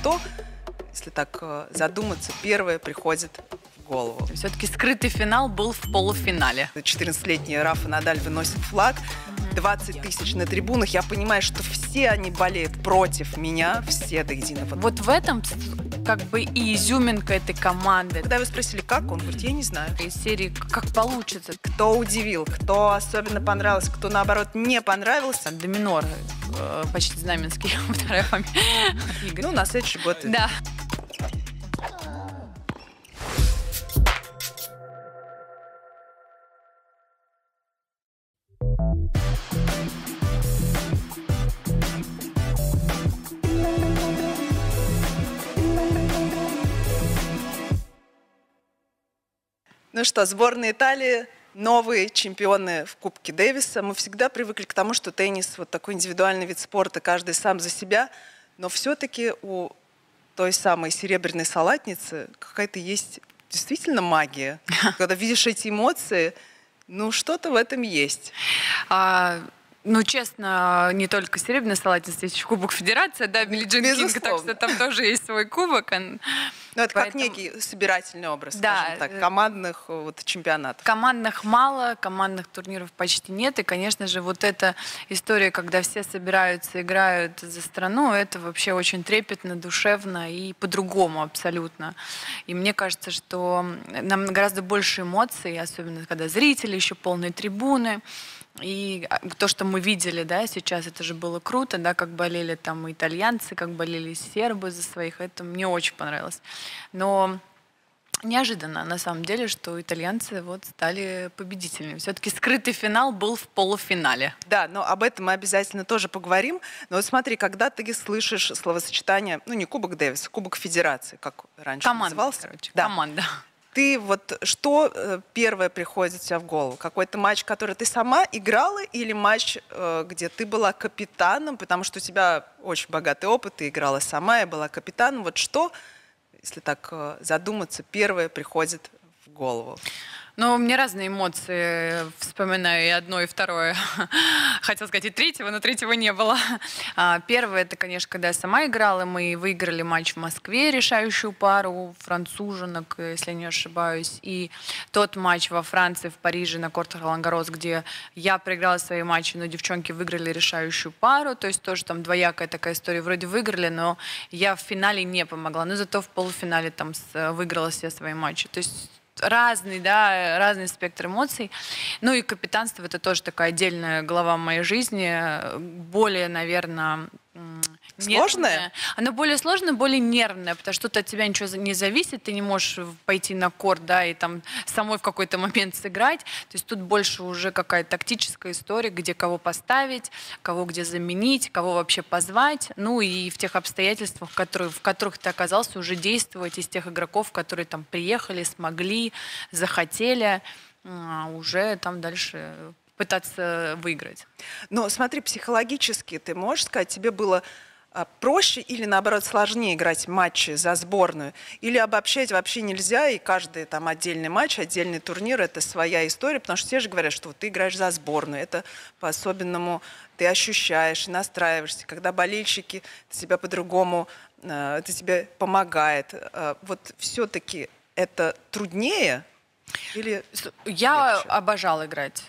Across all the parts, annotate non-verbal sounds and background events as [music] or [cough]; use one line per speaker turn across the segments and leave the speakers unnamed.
что, если так э, задуматься, первое приходит в голову?
Все-таки скрытый финал был в полуфинале.
14-летний Рафа Надаль выносит флаг, 20 тысяч на трибунах. Я понимаю, что все они болеют против меня, все до единого.
Вот в этом как бы и изюминка этой команды.
Когда вы спросили, как, он говорит, я не знаю.
Из серии «Как получится».
Кто удивил, кто особенно понравился, кто, наоборот, не понравился.
Доминор, э, почти знаменский, [laughs] вторая фамилия.
Ну, на следующий год.
Да.
Ну что, сборная Италии, новые чемпионы в Кубке Дэвиса. Мы всегда привыкли к тому, что теннис вот такой индивидуальный вид спорта, каждый сам за себя. Но все-таки у той самой серебряной салатницы какая-то есть действительно магия. [laughs] Когда видишь эти эмоции, ну что-то в этом есть.
А, ну, честно, не только серебряная салатница, есть еще Кубок Федерации, да, Билли Джин Кинг, так что там тоже есть свой кубок.
Ну, это Поэтому... как некий собирательный образ, да, скажем так, командных вот, чемпионатов.
Командных мало, командных турниров почти нет. И, конечно же, вот эта история, когда все собираются, играют за страну, это вообще очень трепетно, душевно и по-другому абсолютно. И мне кажется, что нам гораздо больше эмоций, особенно когда зрители, еще полные трибуны. И а, то, что мы видели, да, сейчас, это же было круто, да, как болели там итальянцы, как болели сербы за своих, это мне очень понравилось. Но неожиданно, на самом деле, что итальянцы вот стали победителями. Все-таки скрытый финал был в полуфинале.
Да, но об этом мы обязательно тоже поговорим. Но вот смотри, когда ты слышишь словосочетание, ну не Кубок Дэвиса, Кубок Федерации, как раньше
Команда,
назывался.
короче, да. команда
ты вот что э, первое приходит тебе в голову? Какой-то матч, который ты сама играла, или матч, э, где ты была капитаном, потому что у тебя очень богатый опыт, ты играла сама, я была капитаном. Вот что, если так э, задуматься, первое приходит в голову?
Ну, мне разные эмоции, вспоминаю и одно, и второе. [laughs] Хотел сказать и третьего, но третьего не было. [laughs] А, первое, это, конечно, когда я сама играла, мы выиграли матч в Москве, решающую пару француженок, если не ошибаюсь. И тот матч во Франции, в Париже, на кортах Лангарос, где я проиграла свои матчи, но девчонки выиграли решающую пару. То есть тоже там двоякая такая история. Вроде выиграли, но я в финале не помогла. Но зато в полуфинале там выиграла все свои матчи. То есть разный, да, разный спектр эмоций. Ну и капитанство это тоже такая отдельная глава моей жизни, более, наверное,
Сложное?
Оно более сложное, более нервное, потому что тут от тебя ничего не зависит, ты не можешь пойти на корт, да, и там самой в какой-то момент сыграть. То есть тут больше уже какая-то тактическая история, где кого поставить, кого где заменить, кого вообще позвать. Ну и в тех обстоятельствах, которые, в которых ты оказался, уже действовать из тех игроков, которые там приехали, смогли, захотели а, уже там дальше пытаться выиграть.
Но смотри, психологически ты можешь сказать, тебе было а, проще или, наоборот, сложнее играть матчи за сборную? Или обобщать вообще нельзя, и каждый там отдельный матч, отдельный турнир – это своя история, потому что все же говорят, что вот ты играешь за сборную, это по-особенному ты ощущаешь, настраиваешься. Когда болельщики, это тебя по-другому, а, это тебе помогает. А, вот все-таки это труднее или
я легче? обожала играть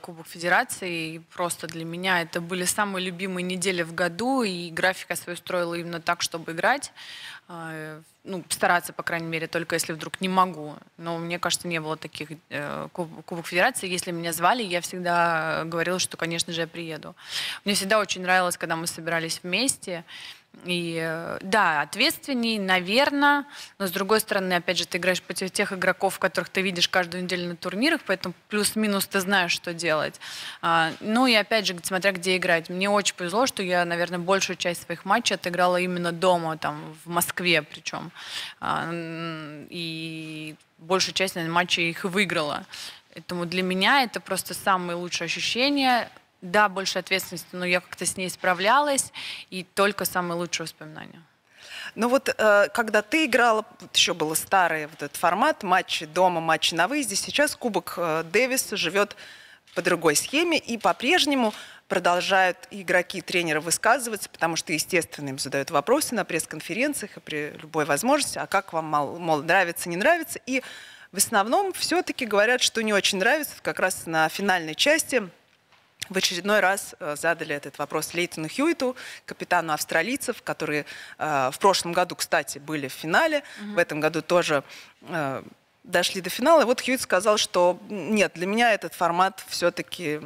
Кубок Федерации. И просто для меня это были самые любимые недели в году. И графика свою строила именно так, чтобы играть. А, ну, стараться, по крайней мере, только если вдруг не могу. Но мне кажется, не было таких э, Кубок Федерации. Если меня звали, я всегда говорила, что, конечно же, я приеду. Мне всегда очень нравилось, когда мы собирались вместе. И э, да, ответственней, наверное, но с другой стороны, опять же, ты играешь против тех игроков, которых ты видишь каждую неделю на турнирах, поэтому плюс-минус ты знаешь, что делать. А, ну и опять же, смотря где играть. Мне очень повезло, что я, наверное, большую часть своих матчей отыграла именно дома, там, в Москве причем. А, и большую часть, наверное, матчей их выиграла. Поэтому для меня это просто самые лучшие ощущения да, больше ответственности, но я как-то с ней справлялась, и только самые лучшие воспоминания.
Ну вот, э, когда ты играла, еще был старый вот этот формат, матчи дома, матчи на выезде, сейчас Кубок э, Дэвиса живет по другой схеме, и по-прежнему продолжают игроки и тренеры высказываться, потому что, естественно, им задают вопросы на пресс-конференциях и при любой возможности, а как вам, мол, нравится, не нравится. И в основном все-таки говорят, что не очень нравится. Как раз на финальной части в очередной раз э, задали этот вопрос Лейтону Хьюиту, капитану австралийцев, которые э, в прошлом году, кстати, были в финале, в этом году тоже э, дошли до финала. И вот Хьюит сказал, что нет, для меня этот формат все-таки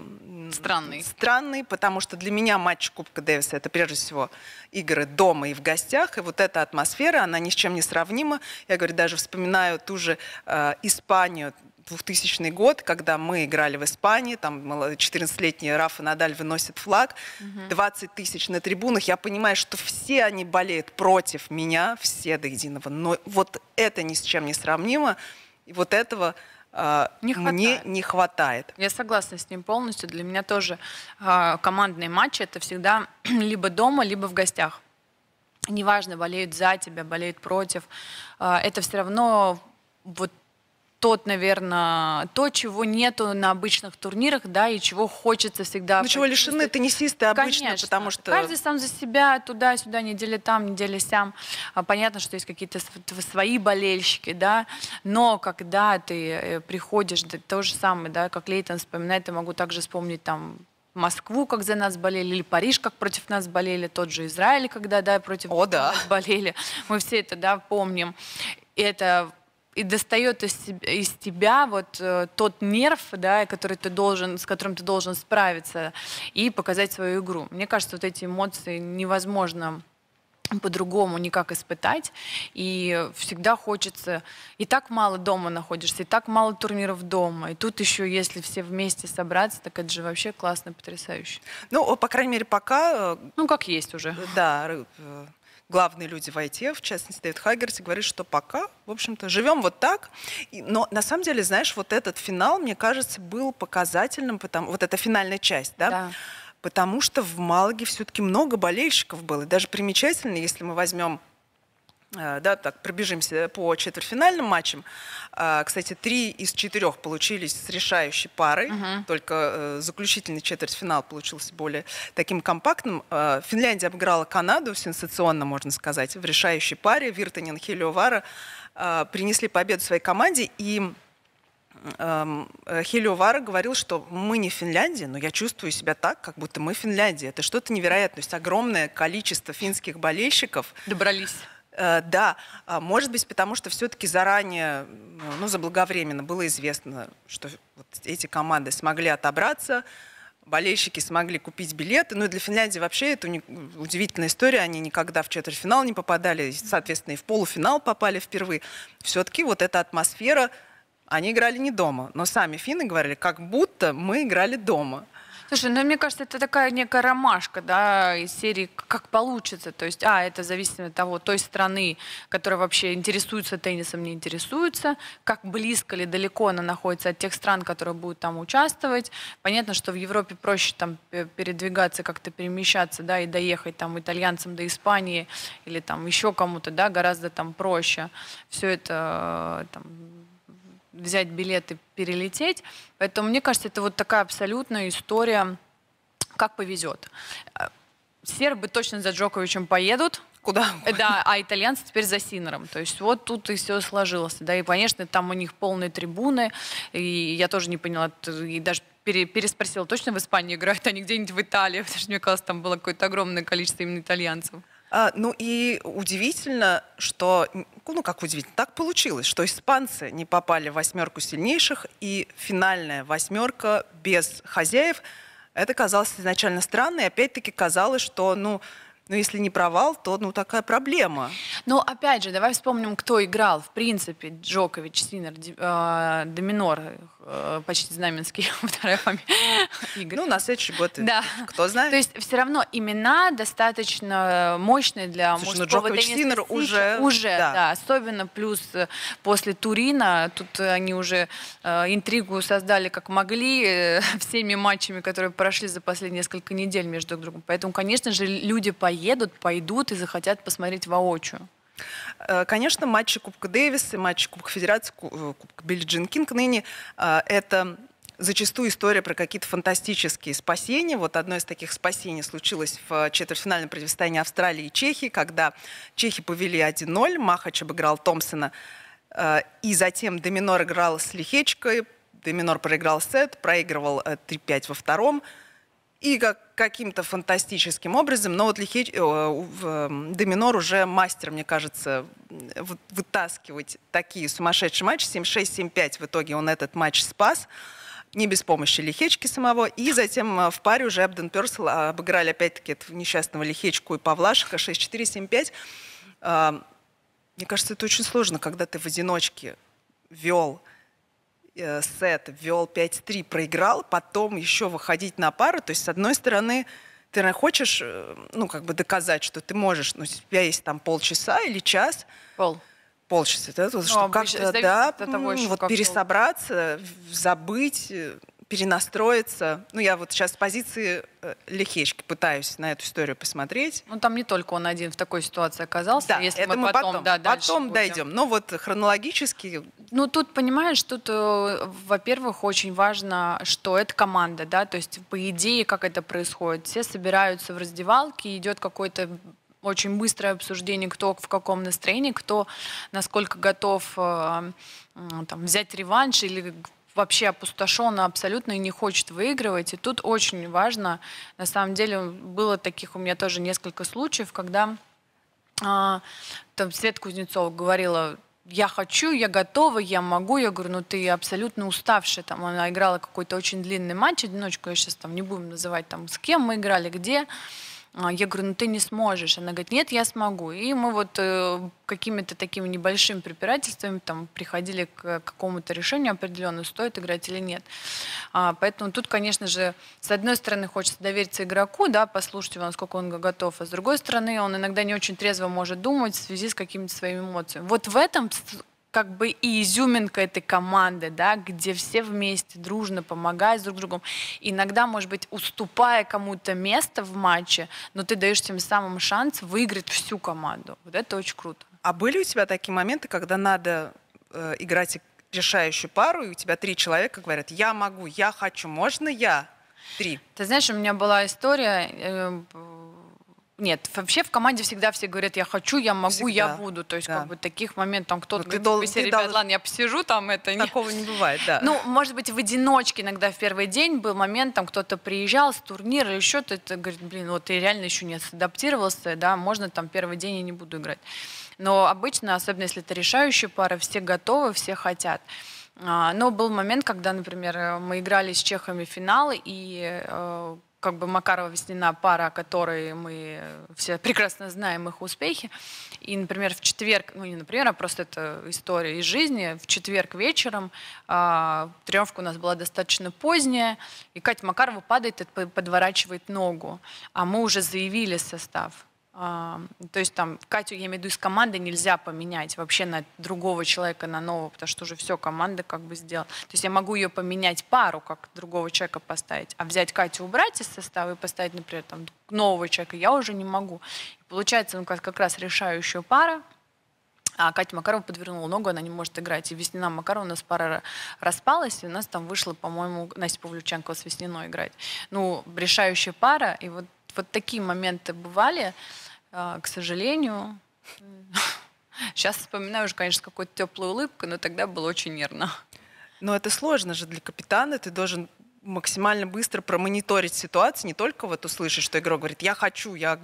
странный.
странный, потому что для меня матч Кубка Дэвиса это прежде всего игры дома и в гостях, и вот эта атмосфера, она ни с чем не сравнима. Я говорю, даже вспоминаю ту же э, Испанию, 2000 год, когда мы играли в Испании, там 14-летний Рафа Надаль выносит флаг, 20 тысяч на трибунах, я понимаю, что все они болеют против меня, все до единого, но вот это ни с чем не сравнимо, и вот этого э, не мне не хватает.
Я согласна с ним полностью. Для меня тоже э, командные матчи это всегда [clears throat] либо дома, либо в гостях. Неважно, болеют за тебя, болеют против. Э, это все равно вот тот, наверное, то, чего нету на обычных турнирах, да, и чего хочется всегда.
Ну, чего лишены теннисисты обычно,
Конечно.
потому что...
Каждый сам за себя, туда-сюда, неделя там, неделя сям. А, понятно, что есть какие-то свои болельщики, да, но когда ты э, приходишь, да, то же самое, да, как Лейтон вспоминает, я могу также вспомнить там Москву, как за нас болели, или Париж, как против нас болели, тот же Израиль, когда, да, против
О, да.
нас [laughs] болели. Мы все это, да, помним. И это и достает из, из тебя вот э, тот нерв, да, который ты должен, с которым ты должен справиться и показать свою игру. Мне кажется, вот эти эмоции невозможно по-другому никак испытать. И всегда хочется... И так мало дома находишься, и так мало турниров дома. И тут еще, если все вместе собраться, так это же вообще классно, потрясающе.
Ну, по крайней мере, пока...
Э, ну, как есть уже.
Да, э, главные люди в IT, в частности Дэвид Хаггерти, говорит, что пока, в общем-то, живем вот так. И, но на самом деле, знаешь, вот этот финал, мне кажется, был показательным, потому, вот эта финальная часть, да,
да.
потому что в Малаге все-таки много болельщиков было. И даже примечательно, если мы возьмем да, так, пробежимся по четвертьфинальным матчам. А, кстати, три из четырех получились с решающей парой, uh-huh. только э, заключительный четвертьфинал получился более таким компактным. Э, Финляндия обыграла Канаду, сенсационно, можно сказать, в решающей паре. Виртанин, Хелиовара принесли победу своей команде, и эм, Хелиовара говорил, что мы не Финляндия, но я чувствую себя так, как будто мы Финляндия. Это что-то невероятное. То есть огромное количество финских болельщиков.
Добрались.
Э, да, а, может быть, потому что все-таки заранее, ну, заблаговременно было известно, что вот эти команды смогли отобраться, болельщики смогли купить билеты. Ну и для Финляндии вообще это удивительная история. Они никогда в четвертьфинал не попадали, соответственно, и в полуфинал попали впервые. Все-таки вот эта атмосфера, они играли не дома. Но сами финны говорили, как будто мы играли дома.
Слушай, ну мне кажется, это такая некая ромашка, да, из серии «Как получится». То есть, а, это зависит от того, той страны, которая вообще интересуется теннисом, не интересуется, как близко или далеко она находится от тех стран, которые будут там участвовать. Понятно, что в Европе проще там передвигаться, как-то перемещаться, да, и доехать там итальянцам до Испании или там еще кому-то, да, гораздо там проще. Все это э, там взять билеты, перелететь. Поэтому мне кажется, это вот такая абсолютная история, как повезет. Сербы точно за Джоковичем поедут,
Куда?
Да, а итальянцы теперь за Синером. То есть вот тут и все сложилось. Да, и, конечно, там у них полные трибуны. И я тоже не поняла, и даже пере, переспросила, точно в Испании играют, а не где-нибудь в Италии? [laughs] Потому что мне казалось, там было какое-то огромное количество именно итальянцев.
А, ну и удивительно, что, ну как удивительно, так получилось, что испанцы не попали в восьмерку сильнейших, и финальная восьмерка без хозяев, это казалось изначально странно, и опять-таки казалось, что, ну, но если не провал, то ну такая проблема.
Но опять же, давай вспомним, кто играл. В принципе, Джокович, Синер, э, Доминор, э, почти знаменский, [laughs] вторая фамилия. [laughs]
Игорь. Ну, на следующий год,
да.
кто знает.
То есть все равно имена достаточно мощные для Слушай,
ну, мужского ну, Джокович, Синер уже...
Уже, да. да. Особенно плюс э, после Турина, тут они уже э, интригу создали как могли э, [laughs] всеми матчами, которые прошли за последние несколько недель между друг другом. Поэтому, конечно же, люди по поедут, пойдут и захотят посмотреть воочию?
Э, конечно, матчи Кубка Дэвиса, матчи Кубка Федерации, э, Кубка Билли Джин Кинг ныне э, это зачастую история про какие-то фантастические спасения. Вот одно из таких спасений случилось в четвертьфинальном противостоянии Австралии и Чехии, когда чехи повели 1-0, Махач обыграл Томпсона, и затем Доминор играл с Лихечкой, Доминор проиграл сет, проигрывал 3-5 во втором, и как, каким-то фантастическим образом, но вот Лихеч, э, э, Доминор уже мастер, мне кажется, вытаскивать такие сумасшедшие матчи. 7-6, 7-5 в итоге он этот матч спас не без помощи Лихечки самого. И затем э, в паре уже Эбден Персел обыграли опять-таки этого несчастного Лихечку и Павлашика 6-4, 7-5. Мне кажется, это очень сложно, когда ты в одиночке вел Э, сет ввел 5-3, проиграл, потом еще выходить на пару. То есть, с одной стороны, ты хочешь, э, ну, как бы доказать, что ты можешь, ну, у тебя есть там полчаса или час.
Пол.
Полчаса, да, ну, что как-то, да, того, вот как пересобраться, забыть, э, перенастроиться. Ну, я вот сейчас с позиции э, Лихечки пытаюсь на эту историю посмотреть.
Ну, там не только он один в такой ситуации оказался.
Да, если это мы потом, потом, да, потом дойдем. Но вот хронологически...
Ну, тут, понимаешь, тут, э, во-первых, очень важно, что это команда, да, то есть, по идее, как это происходит. Все собираются в раздевалке, идет какой-то очень быстрое обсуждение, кто в каком настроении, кто насколько готов э, там, взять реванш или вообще опустошен абсолютно и не хочет выигрывать. И тут очень важно, на самом деле, было таких у меня тоже несколько случаев, когда а, там Свет Кузнецова говорила, я хочу, я готова, я могу. Я говорю, ну ты абсолютно уставшая. Там она играла какой-то очень длинный матч, одиночку я сейчас там не будем называть, там с кем мы играли, где. А, я говорю, ну ты не сможешь. Она говорит, нет, я смогу. И мы вот э, какими-то такими небольшими препирательствами там приходили к какому-то решению определенному, стоит играть или нет. А, поэтому тут, конечно же, с одной стороны хочется довериться игроку, да, послушать его, насколько он готов, а с другой стороны он иногда не очень трезво может думать в связи с какими-то своими эмоциями. Вот в этом как бы и изюминка этой команды, да, где все вместе дружно помогают друг другу. Иногда, может быть, уступая кому-то место в матче, но ты даешь тем самым шанс выиграть всю команду. Вот это очень круто.
А были у тебя такие моменты, когда надо э, играть решающую пару, и у тебя три человека говорят, я могу, я хочу, можно я? Три.
Ты знаешь, у меня была история, э, нет, вообще в команде всегда все говорят, я хочу, я могу, всегда. я буду. То есть, да. как бы таких моментов, там кто-то говорит, дол- типа, ребят, дол- ладно, я посижу там, это
Такого не бывает, да.
Ну, может быть, в одиночке иногда в первый день был момент, там кто-то приезжал с турнира или что-то, это говорит, блин, вот ты реально еще не адаптировался, да, можно там первый день я не буду играть. Но обычно, особенно если это решающая пара, все готовы, все хотят. А, но был момент, когда, например, мы играли с чехами финал, и э, как бы Макарова-Веснина пара, о которой мы все прекрасно знаем их успехи. И, например, в четверг, ну не например, а просто это история из жизни, в четверг вечером э, тренировка у нас была достаточно поздняя, и Катя Макарова падает и подворачивает ногу, а мы уже заявили состав. То есть там Катю, я имею в виду, из команды нельзя поменять вообще на другого человека, на нового, потому что уже все команда как бы сделала. То есть я могу ее поменять пару, как другого человека поставить, а взять Катю убрать из состава и поставить, например, там нового человека я уже не могу. И получается, ну, как, как раз решающая пара, а Катя Макарова подвернула ногу, она не может играть. И Веснина Макарова у нас пара распалась, и у нас там вышла, по-моему, Настя Павлюченко с Весниной играть. Ну, решающая пара, и вот, вот такие моменты бывали. А, к сожалению. [laughs] Сейчас вспоминаю уже, конечно, с какой-то теплой улыбкой, но тогда было очень нервно.
Но это сложно же для капитана. Ты должен максимально быстро промониторить ситуацию, не только вот услышать, что игрок говорит, я хочу, я,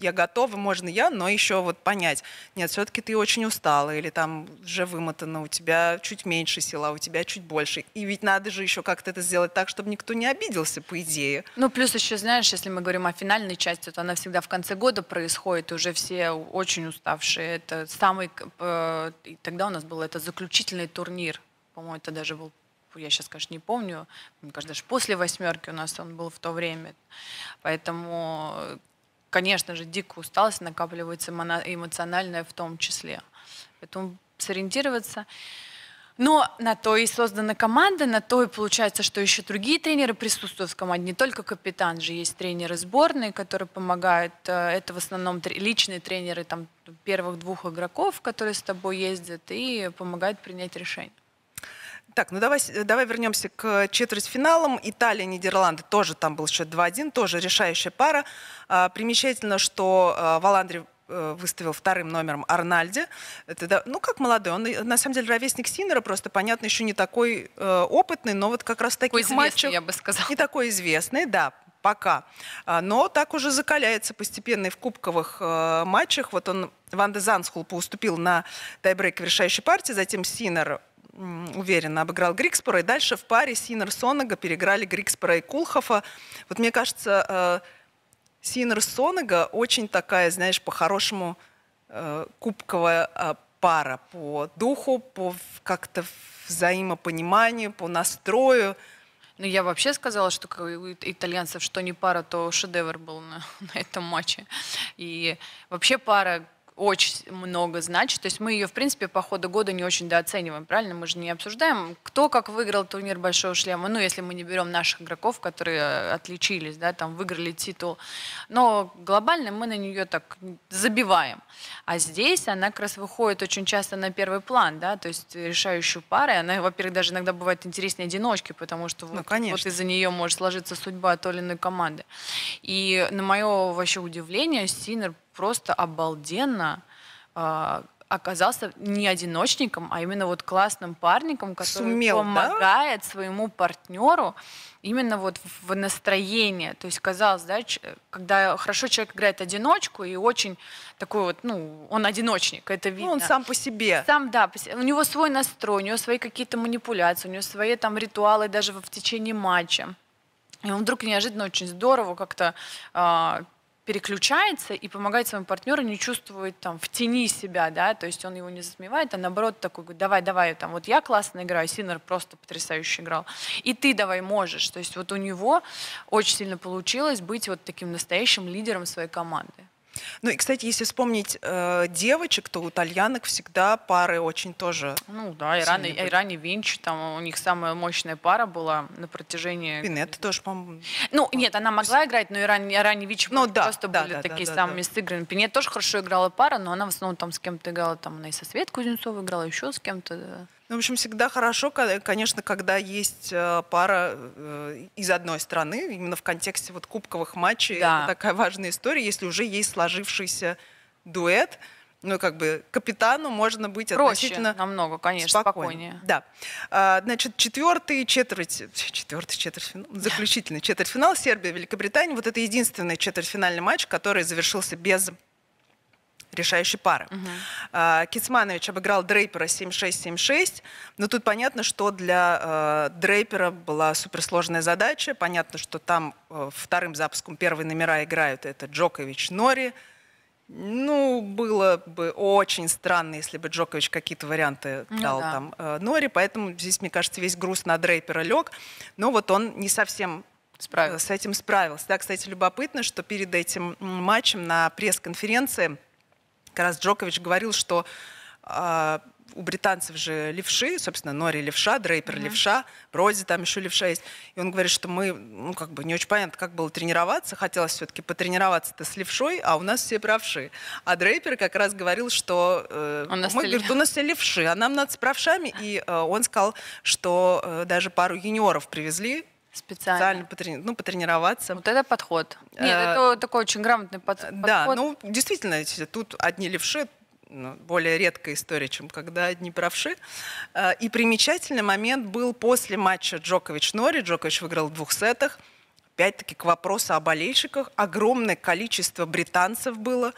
я готова, можно я, но еще вот понять, нет, все-таки ты очень устала, или там уже вымотана, у тебя чуть меньше сила, у тебя чуть больше. И ведь надо же еще как-то это сделать так, чтобы никто не обиделся, по идее.
Ну, плюс еще, знаешь, если мы говорим о финальной части, то она всегда в конце года происходит, уже все очень уставшие. Это самый... Э, тогда у нас был это заключительный турнир, по-моему, это даже был я сейчас, конечно, не помню, мне кажется, даже после восьмерки у нас он был в то время. Поэтому, конечно же, дикая усталость накапливается эмоциональная в том числе. Поэтому сориентироваться. Но на то и создана команда, на то и получается, что еще другие тренеры присутствуют в команде. Не только капитан же, есть тренеры сборной, которые помогают. Э, это в основном личные тренеры там, первых двух игроков, которые с тобой ездят и помогают принять решение.
Так, ну давай, давай вернемся к четвертьфиналам. Италия, Нидерланды тоже там был счет 2-1, тоже решающая пара. А, примечательно, что а, Валандри э, выставил вторым номером Арнальде. Это, ну, как молодой. Он, на самом деле, ровесник Синера, просто, понятно, еще не такой э, опытный, но вот как раз таких
Такой известный, я бы сказала.
Не такой известный, да, пока. А, Но так уже закаляется постепенно и в кубковых э, матчах. Вот он, Ван де Занскул, уступил на тайбрейк в решающей партии, затем Синер уверенно обыграл Грикспора, и дальше в паре Синер Сонага переиграли Грикспора и Кулхофа. Вот мне кажется, э, Синер Сонага очень такая, знаешь, по-хорошему э, кубковая э, пара по духу, по как-то взаимопониманию, по настрою.
Ну, я вообще сказала, что у ит- итальянцев что не пара, то шедевр был на, [laughs] на этом матче. И вообще пара очень много значит. То есть мы ее, в принципе, по ходу года не очень дооцениваем, правильно? Мы же не обсуждаем, кто как выиграл турнир Большого Шлема. Ну, если мы не берем наших игроков, которые э, отличились, да, там выиграли титул. Но глобально мы на нее так забиваем. А здесь она как раз выходит очень часто на первый план, да, то есть решающую пару. И Она, во-первых, даже иногда бывает интереснее одиночки, потому что вот,
Ну, конечно.
вот из-за нее может сложиться судьба той или иной команды. И на мое вообще удивление, Синер просто обалденно а, оказался не одиночником, а именно вот классным парником, который
Сумел, да?
помогает своему партнеру именно вот в настроение. То есть казалось, да, когда хорошо человек играет одиночку и очень такой вот, ну, он одиночник, это видно.
Ну, он сам по себе.
Сам, да, у него свой настрой, у него свои какие-то манипуляции, у него свои там ритуалы даже в в течение матча. И он вдруг неожиданно очень здорово как-то а, переключается и помогает своему партнеру не чувствовать там в тени себя, да, то есть он его не засмевает, а наоборот такой говорит, давай, давай, там, вот я классно играю, Синер просто потрясающе играл, и ты давай можешь, то есть вот у него очень сильно получилось быть вот таким настоящим лидером своей команды.
Ну и, кстати, если вспомнить э, девочек, то у итальянок всегда пары очень тоже...
Ну да, Иран,
были.
Иран и Винч, там у них самая мощная пара была на протяжении...
Пинетта тоже, по-моему...
Ну, нет, она могла играть, но Иран, Иран и Винч
Ну да,
просто
да,
были
да,
такие
да,
самыми
да.
сыгранными. Пинет тоже хорошо играла пара, но она в основном там с кем-то играла, там она и со Свет Кузнецовой играла, еще с кем-то. да.
Ну, в общем, всегда хорошо, ко- конечно, когда есть э, пара э, из одной страны, именно в контексте вот кубковых матчей.
Да.
Это такая важная история, если уже есть сложившийся дуэт. Ну, как бы капитану можно быть
Проще
относительно
намного, конечно, спокойнее.
Да. А, Значит, четвертый четверть, четвертый четвертьфинал, заключительный четвертьфинал Сербия, Великобритания. Вот это единственный четвертьфинальный матч, который завершился без решающей пары. А, Кицманович обыграл Дрейпера 7-6-7-6. Но тут понятно, что для э, Дрейпера была суперсложная задача. Понятно, что там э, вторым запуском первые номера играют это Джокович, Нори. Ну, было бы очень странно, если бы Джокович какие-то варианты
Ну
дал
да.
там э, Нори, поэтому здесь, мне кажется, весь груз на Дрейпера лег. Но вот он не совсем э,
Справился.
с этим справился. Да, кстати, любопытно, что перед этим матчем на пресс-конференции как раз Джокович говорил, что а, у британцев же левши, собственно, Нори левша, Дрейпер левша, Броди там еще левша есть. И он говорит, что мы, ну, как бы не очень понятно, как было тренироваться. Хотелось все-таки потренироваться-то с левшой, а у нас все правши. А Дрейпер как раз говорил, что э,
нас
мы, говорит, у нас все левши, а нам надо с правшами. И э, он сказал, что э, даже пару юниоров привезли
Специально.
специально потрени- ну, потренироваться.
Вот это подход. Нет,
Э,
это такой очень грамотный под-
Да,
подход.
ну действительно, тут одни левши, ну, более редкая история, чем когда одни правши. Э, И примечательный момент был после матча Джокович-Нори. Джокович выиграл в двух сетах. Опять-таки к вопросу о болельщиках. Огромное количество британцев было.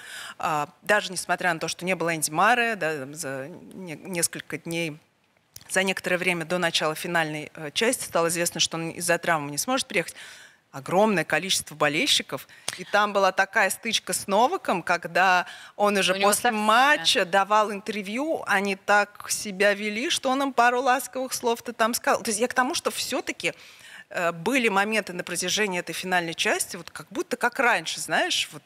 Даже несмотря на то, что не было Энди Маре, да, за не- несколько дней за некоторое время до начала финальной э, части стало известно, что он из-за травмы не сможет приехать. Огромное количество болельщиков. И там была такая стычка с Новаком, когда он уже
У
после матча давал интервью, они так себя вели, что он им пару ласковых слов-то там сказал. То есть я к тому, что все-таки были моменты на протяжении этой финальной части, вот как будто как раньше, знаешь, вот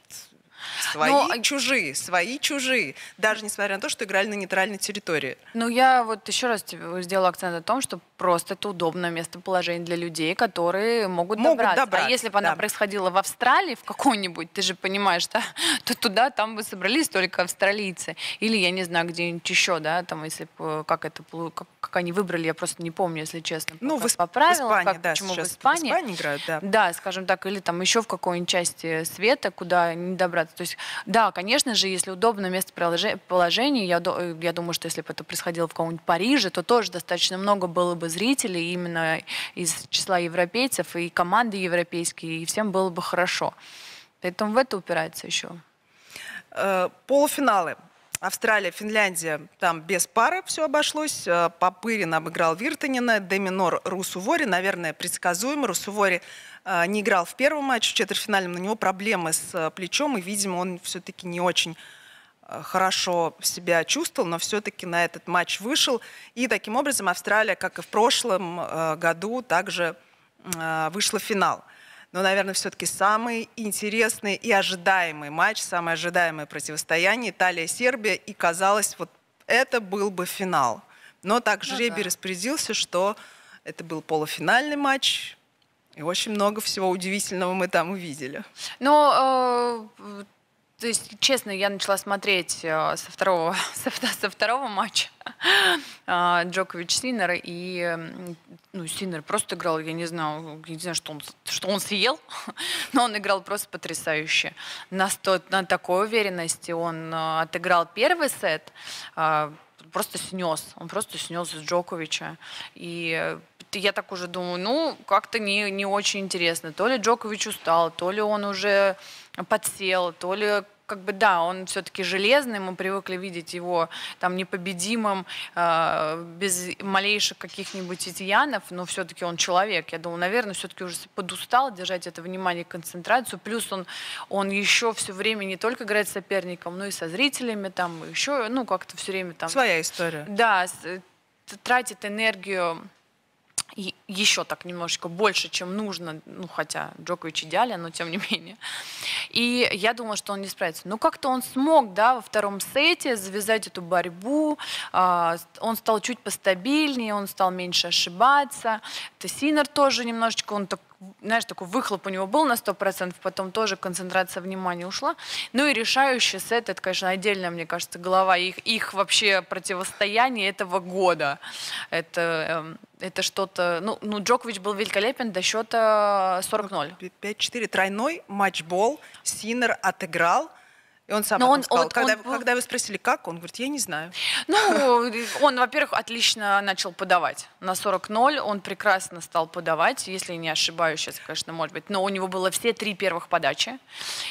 свои,
Ну, а-
чужие, свои, чужие. Даже несмотря на то, что играли на нейтральной территории.
Ну, я вот еще раз сделала акцент на том, что просто это удобное местоположение для людей, которые могут,
Могут
добраться.
добраться,
А если бы она
да.
происходила в Австралии, в какой-нибудь, ты же понимаешь, да, [laughs] то туда, там бы собрались только австралийцы. Или, я не знаю, где-нибудь еще, да, там, если э, как это, как, как они выбрали, я просто не помню, если честно.
Ну, в,
по правилам,
в Испании,
как,
да,
почему в Испании.
в Испании играют, да.
Да, скажем так, или там еще в какой-нибудь части света, куда не добраться. То есть, да, конечно же, если удобно местоположение, я, я думаю, что если бы это происходило в каком-нибудь Париже, то тоже достаточно много было бы зрителей именно из числа европейцев и команды европейские, и всем было бы хорошо. Поэтому в это упирается еще.
Э, полуфиналы. Австралия, Финляндия, там без пары все обошлось. Э, Попырин обыграл Виртанина, Деминор Русувори, наверное, предсказуемо. Русувори э, не играл в первом матче, в четвертьфинальном, у него проблемы с плечом, и, видимо, он все-таки не очень хорошо себя чувствовал, но все-таки на этот матч вышел. И таким образом Австралия, как и в прошлом году, также вышла в финал но, наверное, все-таки самый интересный и ожидаемый матч, самое ожидаемое противостояние Италия-Сербия, и казалось, вот это был бы финал. Но так ну жребий ну, да. распорядился, что это был полуфинальный матч, и очень много всего удивительного мы там увидели.
Но э, то есть, честно, я начала смотреть э, со второго, [laughs] со, со второго матча э, [laughs] Джокович Синер, и ну, Синер просто играл, я не знаю, я не знаю, что он, что он съел, [laughs] но он играл просто потрясающе. На, сто, на такой уверенности он э, отыграл первый сет, э, просто снес, он просто снес Джоковича. И я так уже думаю, ну, как-то не, не очень интересно. То ли Джокович устал, то ли он уже подсел, то ли как бы да, он все-таки железный, мы привыкли видеть его там непобедимым, э, без малейших каких-нибудь изъянов, но все-таки он человек. Я думаю, наверное, все-таки уже подустал держать это внимание и концентрацию. Плюс он, он еще все время не только играет с соперником, но и со зрителями там, еще, ну, как-то все время там...
Своя история.
Да, тратит энергию еще так немножечко больше, чем нужно, ну, хотя Джокович идеален, но тем не менее. И я думала, что он не справится. Но как-то он смог, да, во втором сете завязать эту борьбу, а, он стал чуть постабильнее, он стал меньше ошибаться. Тессинер тоже немножечко, он так знаешь, такой выхлоп у него был на 100%, потом тоже концентрация внимания ушла. Ну и решающий сет, это, конечно, отдельная, мне кажется, голова их, их вообще противостояние этого года. Это, эм, это что-то... Ну, ну, Джокович был великолепен до счета 40-0.
5-4, тройной матчбол, Синер отыграл, и он сам Но он, сказал, он, когда, он, когда вы спросили, как, он говорит, я не знаю.
Ну, [laughs] он, во-первых, отлично начал подавать. На 40-0 он прекрасно стал подавать, если не ошибаюсь сейчас, конечно, может быть. Но у него было все три первых подачи,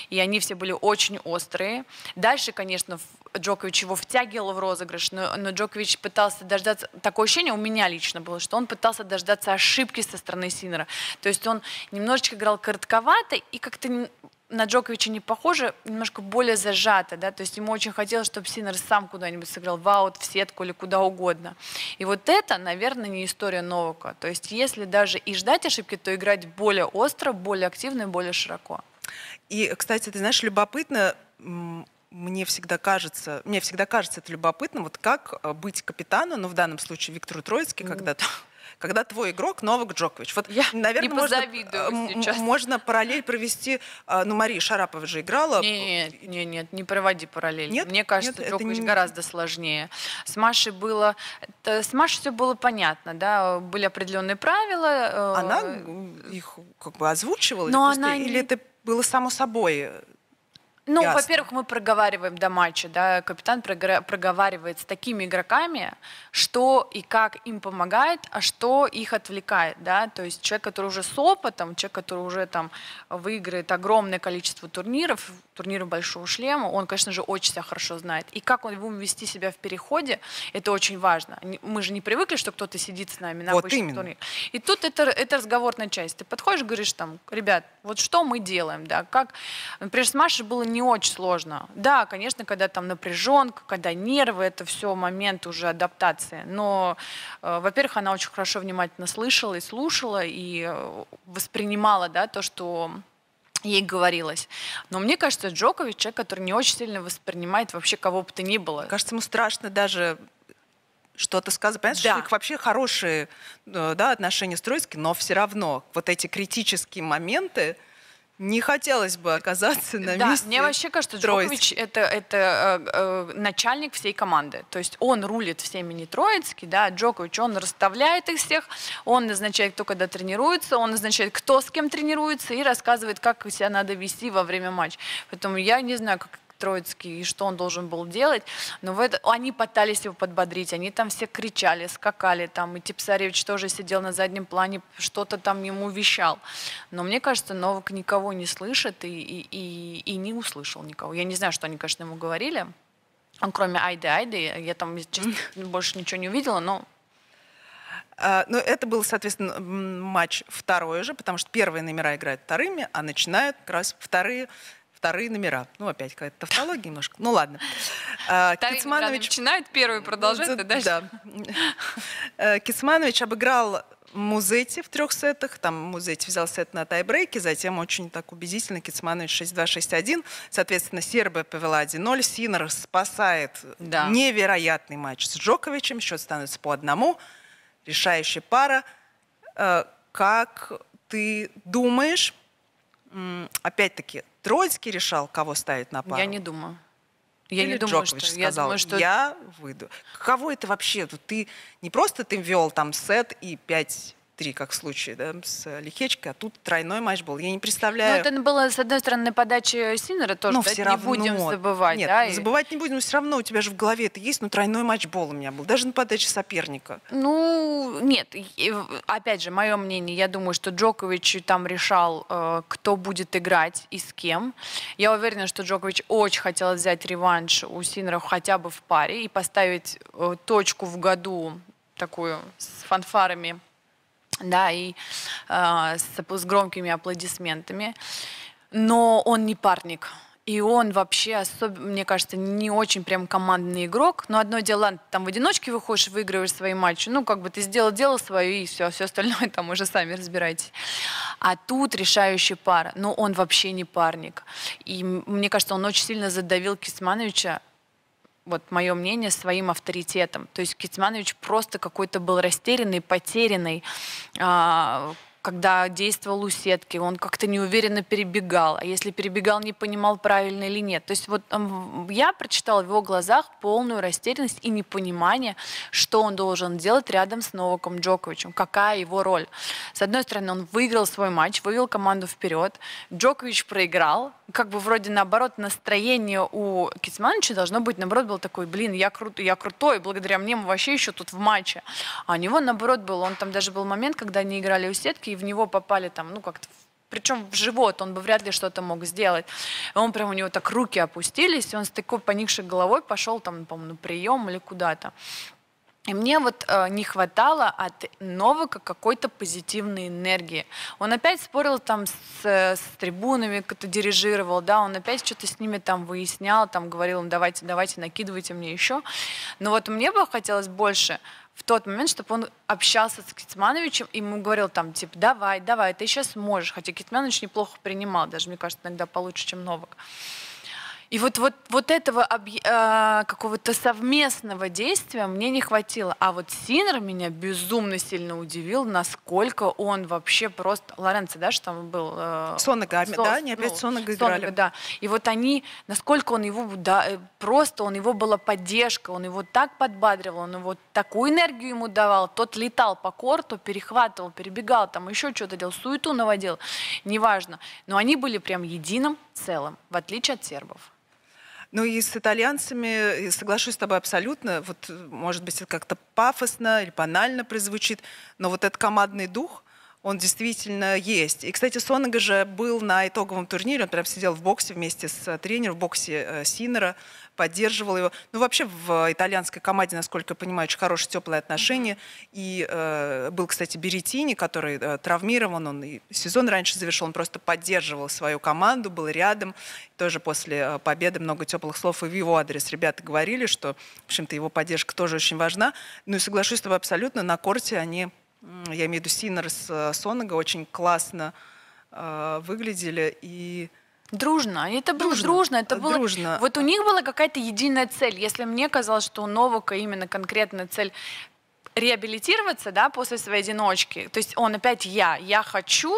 и они все были очень острые. Дальше, конечно, Джокович его втягивал в розыгрыш, но, но Джокович пытался дождаться, такое ощущение у меня лично было, что он пытался дождаться ошибки со стороны Синера. То есть он немножечко играл коротковато и как-то на Джоковича не похоже, немножко более зажато, да, то есть ему очень хотелось, чтобы Синер сам куда-нибудь сыграл в аут, в сетку или куда угодно. И вот это, наверное, не история Новака. То есть если даже и ждать ошибки, то играть более остро, более активно и более широко.
И, кстати, ты знаешь, любопытно, мне всегда кажется, мне всегда кажется это любопытно, вот как э, быть капитаном, ну, в данном случае Виктору Троицке, когда когда твой игрок Новак Джокович.
Вот, Я наверное, не можно, э,
можно параллель провести. А, ну, Мария Шарапова же играла.
Нет, нет, нет, не проводи параллель. Нет? Мне кажется, нет, Джокович не... гораздо сложнее. С Машей было... Это, с Машей все было понятно, да, были определенные правила.
Э, она их как бы озвучивала? Но она... Или это было само собой?
Ну, во-первых, мы проговариваем до матча, да, капитан проговаривает с такими игроками, что и как им помогает, а что их отвлекает, да, то есть человек, который уже с опытом, человек, который уже там выиграет огромное количество турниров, турниры Большого Шлема, он, конечно же, очень себя хорошо знает. И как он будет вести себя в переходе, это очень важно. Мы же не привыкли, что кто-то сидит с нами на вот обычном именно. турнире. И тут это, это разговорная часть. Ты подходишь, говоришь там, ребят, вот что мы делаем, да, как, например, с Машей было не очень сложно. Да, конечно, когда там напряженка, когда нервы, это все момент уже адаптации. Но, э, во-первых, она очень хорошо внимательно слышала и слушала, и э, воспринимала, да, то, что ей говорилось. Но мне кажется, Джокович человек, который не очень сильно воспринимает вообще кого бы то ни было.
Кажется, ему страшно даже что-то сказать. Понятно, да. что у них вообще хорошие э, да, отношения с Троицким, но все равно вот эти критические моменты, Не хотелось бы оказаться на
да,
месте
мне вообще кажется,
Троицки.
Джокович это, это э, э, начальник всей команды. То есть он рулит всеми не Троицкий, да, Джокович, он расставляет их всех, он назначает, кто когда тренируется, он назначает, кто с кем тренируется и рассказывает, как себя надо вести во время матча. Поэтому я не знаю, как Троицкий и что он должен был делать. Но в это, они пытались его подбодрить, они там все кричали, скакали, там и Типсаревич тоже сидел на заднем плане, что-то там ему вещал. Но мне кажется, Новак никого не слышит и, и, и, и не услышал никого. Я не знаю, что они, конечно, ему говорили. Кроме Айды Айды, я там честно, [laughs] больше ничего не увидела, но
А, ну, это был, соответственно, матч второй же, потому что первые номера играют вторыми, а начинают как раз вторые, вторые номера. Ну, опять какая-то тавтология немножко. Ну, ладно. [laughs] А, Кицманович-
начинает, первый продолжает,
Да,
и дальше.
да. [laughs] Э, Кицманович обыграл Музети в трех сетах. Там Музети взял сет на тайбрейке, затем очень так убедительно Кицманович 6-2, 6-1. Соответственно, Сербия повела 1-0. Синер спасает
Да.
невероятный матч с Джоковичем. Счет становится по одному. Решающая пара. Э, Как ты думаешь, опять-таки, Троицкий решал, кого ставить на пару?
Я не думаю. Я
Или
не думаю,
Джокович
что... Я
сказал,
думаю, что
я выйду. Кого это вообще? Ты не просто ты вел там сет и 5-3, как в случае да, с Лихечкой, а тут тройной матч был. Я не
Ну,
представляю.
это было, с одной стороны, на подаче Синера тоже,
но
да,
все
не
равно.
будем забывать.
Нет,
да, и-
забывать не будем, но все равно у тебя же в голове это есть, но тройной матч был у меня был, даже на подаче соперника.
Ну, нет, опять же, мое мнение, я думаю, что Джокович там решал, э, кто будет играть и с кем. Я уверена, что Джокович очень хотел взять реванш у Синера хотя бы в паре и поставить э, точку в году такую с фанфарами, да, и э, с, с громкими аплодисментами. Но он не парник. И он вообще, особенно, мне кажется, не очень прям командный игрок. Но одно дело, там в одиночке выходишь, выигрываешь свои матчи. Ну, как бы ты сделал дело свое, и все, все остальное [laughs] там уже сами разбирайтесь. А тут решающая пара. Но он вообще не парник. И мне кажется, он очень сильно задавил Кисмановича вот мое мнение, своим авторитетом. То есть Кицманович просто какой-то был растерянный, потерянный, а, когда действовал у сетки, он как-то неуверенно перебегал, а если перебегал, не понимал, правильно или нет. То есть вот я прочитала в его глазах полную растерянность и непонимание, что он должен делать рядом с Новаком Джоковичем, какая его роль. С одной стороны, он выиграл свой матч, вывел команду вперед, Джокович проиграл, как бы вроде наоборот настроение у Кицмановича должно быть, наоборот, был такой, блин, я, крут, я крутой, благодаря мне мы вообще еще тут в матче. А у него наоборот был, он там даже был момент, когда они играли у сетки, в него попали там, ну как-то причем в живот, он бы вряд ли что-то мог сделать. Он прям у него так руки опустились, и он с такой поникшей головой пошел там, по-моему, на прием или куда-то. И мне вот э, не хватало от Новака какой-то позитивной энергии. Он опять спорил там с, э, с трибунами, как-то дирижировал, да, он опять что-то с ними там выяснял, там говорил им, давайте, давайте, накидывайте мне еще. Но вот мне бы хотелось больше в тот момент, чтобы он общался с Китмановичем и ему говорил там, типа, давай, давай, ты сейчас можешь. Хотя Китманович неплохо принимал, даже, мне кажется, иногда получше, чем Новак. И вот, вот, вот этого э, какого-то совместного действия мне не хватило. А вот Синер меня безумно сильно удивил, насколько он вообще просто... Лоренцо, да, что там был? э,
Сонага,
Со-
да, они опять
ну,
Сонага
Сонага,
играли.
да. И вот они, насколько он его, да, э, просто он его была поддержка, он его так подбадривал, он его такую энергию ему давал, тот летал по корту, перехватывал, перебегал, там еще что-то делал, суету наводил, неважно. Но они были прям единым целым, в отличие от сербов.
Ну и с итальянцами, соглашусь с тобой абсолютно, вот может быть это как-то пафосно или банально прозвучит, но вот этот командный дух, он действительно есть. И, кстати, Сонага же был на итоговом турнире, он прям сидел в боксе вместе с э, тренером, в боксе э, Синера, поддерживал его. Ну, вообще в итальянской команде, насколько я понимаю, очень хорошие, теплые отношения. И э, был, кстати, Беретини, который э, травмирован, он и сезон раньше завершил, он просто поддерживал свою команду, был рядом. Тоже после э, победы много теплых слов и в его адрес ребята говорили, что, в общем-то, его поддержка тоже очень важна. Ну и соглашусь с тобой абсолютно, на корте они, я имею в виду Синер с э, Сонага, очень классно э, выглядели. И
Дружно. Это было
Дружно.
дружно. Это было...
Дружно.
Вот у них была какая-то единая цель. Если мне казалось, что у Новака именно конкретная цель реабилитироваться, да, после своей одиночки. То есть он опять я, я хочу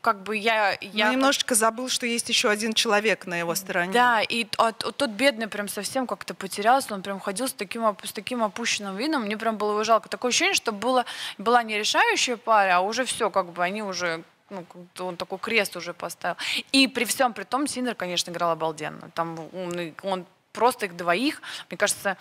как бы я... я
ну, немножечко забыл, что есть еще один человек на его стороне.
Да, и а, тот бедный прям совсем как-то потерялся, он прям ходил с таким, с таким опущенным видом, мне прям было его жалко. Такое ощущение, что было, была не решающая пара, а уже все, как бы они уже ну, он такой крест уже поставил. И при всем при том Синер, конечно, играл обалденно. Там он, он просто их двоих. Мне кажется,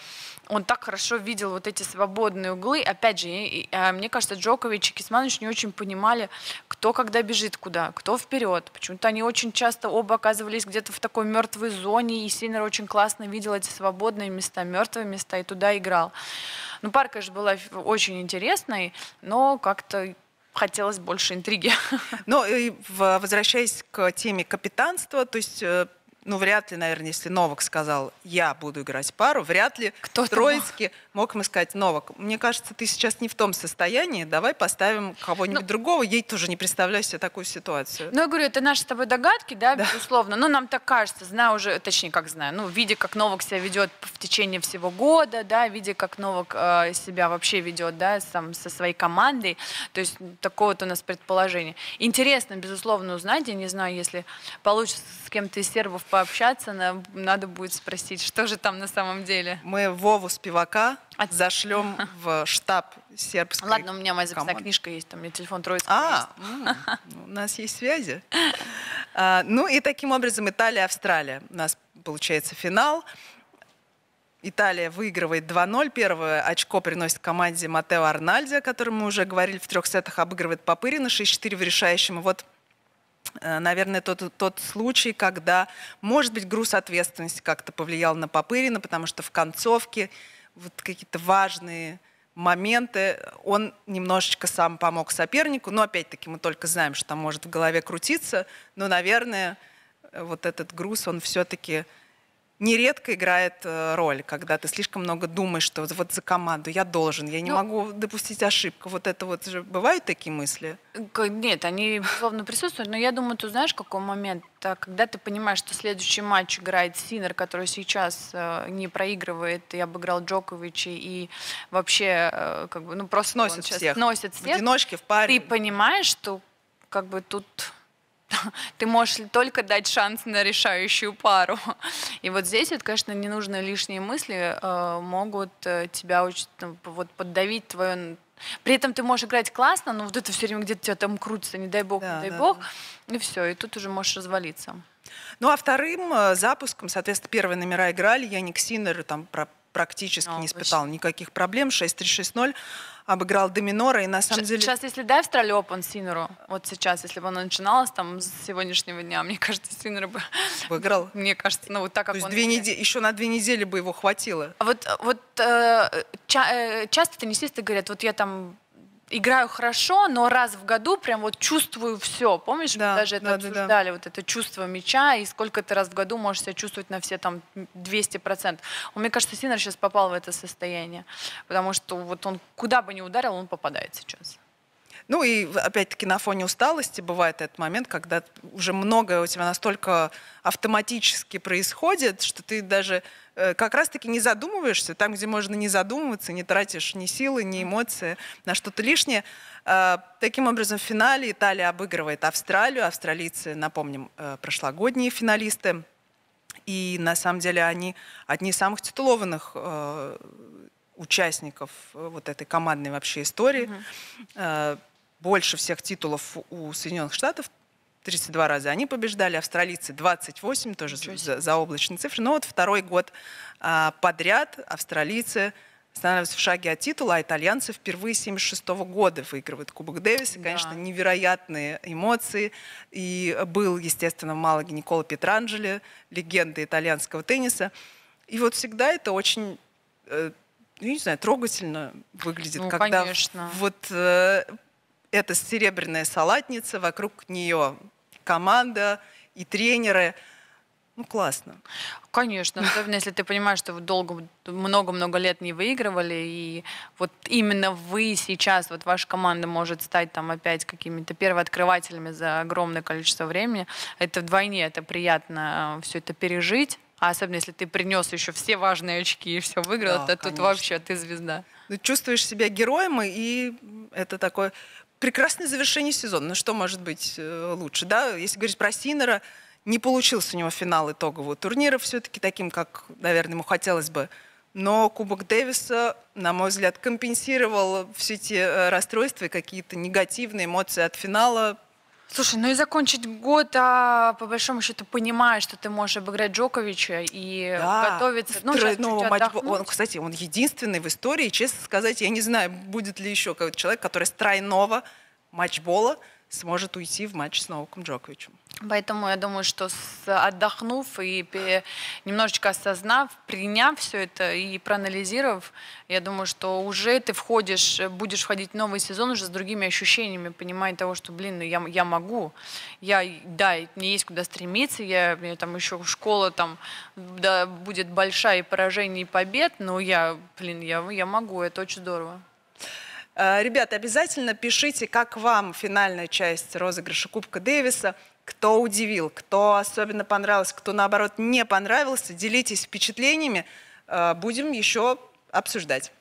он так хорошо видел вот эти свободные углы. Опять же, а, мне кажется, Джокович и Кисманович не очень понимали, кто когда бежит куда, кто вперед. Почему-то они очень часто оба оказывались где-то в такой мертвой зоне, и Синер очень классно видел эти свободные места, мертвые места, и туда играл. Ну, пара, конечно, была очень интересной, но как-то хотелось больше интриги.
Но и возвращаясь к теме капитанства, то есть э, ну, вряд ли, наверное, если Новак сказал, я буду играть пару, вряд ли Кто Троицкий мог ему сказать, Новак, мне кажется, ты сейчас не в том состоянии, давай поставим кого-нибудь ну, другого, ей тоже не представляю себе такую ситуацию.
Ну, я говорю, это наши с тобой догадки, да, да. безусловно, но нам так кажется, знаю уже, точнее, как знаю, ну, видя, как Новак себя ведет в течение всего года, да, видя, как Новак э, себя вообще ведет, да, сам со своей командой, то есть такое вот у нас предположение. Интересно, безусловно, узнать, я не знаю, если получится с кем-то из сербов пообщаться, на, надо будет спросить, что же там на самом деле.
Мы Вову Спивака От... зашлем [laughs] в штаб сербской
Ладно, у меня моя записная команды. книжка есть, там у меня телефон
а, есть. у нас есть связи. А, ну и таким образом Италия-Австралия. У нас получается финал. Италия выигрывает 2-0. Первое очко приносит команде Матео Арнальди, о котором мы уже говорили в трех сетах, обыгрывает Папырина 6-4 в решающем. И вот наверное, тот, тот случай, когда, может быть, груз ответственности как-то повлиял на Попырина, потому что в концовке вот какие-то важные моменты он немножечко сам помог сопернику, но опять-таки мы только знаем, что там может в голове крутиться, но, наверное, вот этот груз, он все-таки нередко играет э, роль, когда ты слишком много думаешь, что вот, за команду я должен, я не ну, могу допустить ошибку. Вот это вот же бывают такие мысли?
Нет, они, безусловно, присутствуют, но я думаю, ты знаешь, какой момент? Когда ты понимаешь, что следующий матч играет Синер, который сейчас э, не проигрывает и обыграл Джоковича, и вообще э, как бы, ну, просто
сносит всех.
сносит всех.
В одиночке, в паре.
Ты понимаешь, что как бы тут ты можешь только дать шанс на решающую пару. И вот здесь, вот, конечно, ненужные лишние мысли э, могут э, тебя очень, вот, поддавить твое... При этом ты можешь играть классно, но вот это все время где-то тебя там крутится, не дай бог, да, не дай да, бог, да. и все, и тут уже можешь развалиться.
Ну а вторым э, запуском, соответственно, первые номера играли, Яник Синер там про практически О, не испытал очень. никаких проблем, 6-3-6-0 обыграл Доминора, и на самом
Ш-
деле...
Сейчас, если дай Австралию Open Синеру, вот сейчас, если бы оно начиналось там с сегодняшнего дня, мне [laughs] кажется, Синер бы...
Выиграл? [laughs]
Мне кажется, ну вот так, как
То есть
он...
Две недели, еще на две недели бы его хватило.
А вот, вот э, ча- э, часто теннисисты говорят, вот я там играю хорошо, но раз в году прям вот чувствую все. Помнишь, да, мы даже это да, обсуждали, да, да. вот это чувство мяча, и сколько ты раз в году можешь себя чувствовать на все там 200%. Он, мне кажется, Синер сейчас попал в это состояние, потому что вот он куда бы ни ударил, он попадает сейчас.
Ну и опять-таки на фоне усталости бывает этот момент, когда уже многое у тебя настолько автоматически происходит, что ты даже как раз-таки не задумываешься, там, где можно не задумываться, не тратишь ни силы, ни эмоции на что-то лишнее. Э, таким образом, в финале Италия обыгрывает Австралию. Австралийцы, напомним, э, прошлогодние финалисты. И на самом деле они одни из самых титулованных участников вот этой командной вообще истории. Mm-hmm больше всех титулов у Соединенных Штатов, 32 раза они побеждали, австралийцы 28, тоже за, облачные цифры. Но вот второй год а, подряд австралийцы становятся в шаге от титула, а итальянцы впервые с 76 года выигрывают Кубок Дэвиса. Да. Конечно, невероятные эмоции. И был, естественно, в Малаге Никола Петранджели, легенда итальянского тенниса. И вот всегда это очень э, не знаю, трогательно выглядит,
ну,
когда
конечно.
вот э, это серебряная салатница, вокруг нее команда и тренеры. Ну, классно.
Конечно, особенно если ты понимаешь, что вы долго, много-много лет не выигрывали, и вот именно вы сейчас, вот ваша команда может стать там опять какими-то первооткрывателями за огромное количество времени. Это вдвойне, это приятно э, все это пережить. А особенно если ты принес еще все важные очки и все выиграл, да, то конечно. тут вообще ты звезда.
Ну, чувствуешь себя героем, и это такой прекрасное завершение сезона. Ну что может быть э, лучше, да? Если говорить про Синера, не получился у него финал итогового турнира все-таки таким, как, наверное, ему хотелось бы. Но Кубок Дэвиса, на мой взгляд, компенсировал все эти расстройства и какие-то негативные эмоции от финала
Слушай, ну и закончить год, а по большому счету понимаешь, что ты можешь обыграть Джоковича и
Да,
готовиться. Ну,
второй-
сейчас
ну,
чуть
матч-
отдохнуть.
он, кстати, он единственный в истории, честно сказать, я не знаю, будет ли еще какой-то человек, который с тройного матчбола сможет уйти в матч с Новаком Джоковичем.
Поэтому я думаю, что отдохнув и немножечко осознав, приняв все это и проанализировав, я думаю, что уже ты входишь, будешь входить в новый сезон уже с другими ощущениями, понимая того, что, блин, ну я, я могу, я, да, мне есть куда стремиться, я, мне там еще школа там да, будет большая и поражений, и побед, но я, блин, я, я могу, это очень здорово.
Э, Ребята, обязательно пишите, как вам финальная часть розыгрыша Кубка Дэвиса, кто удивил, кто особенно понравился, кто, наоборот, не понравился. Делитесь впечатлениями, Э, будем еще обсуждать.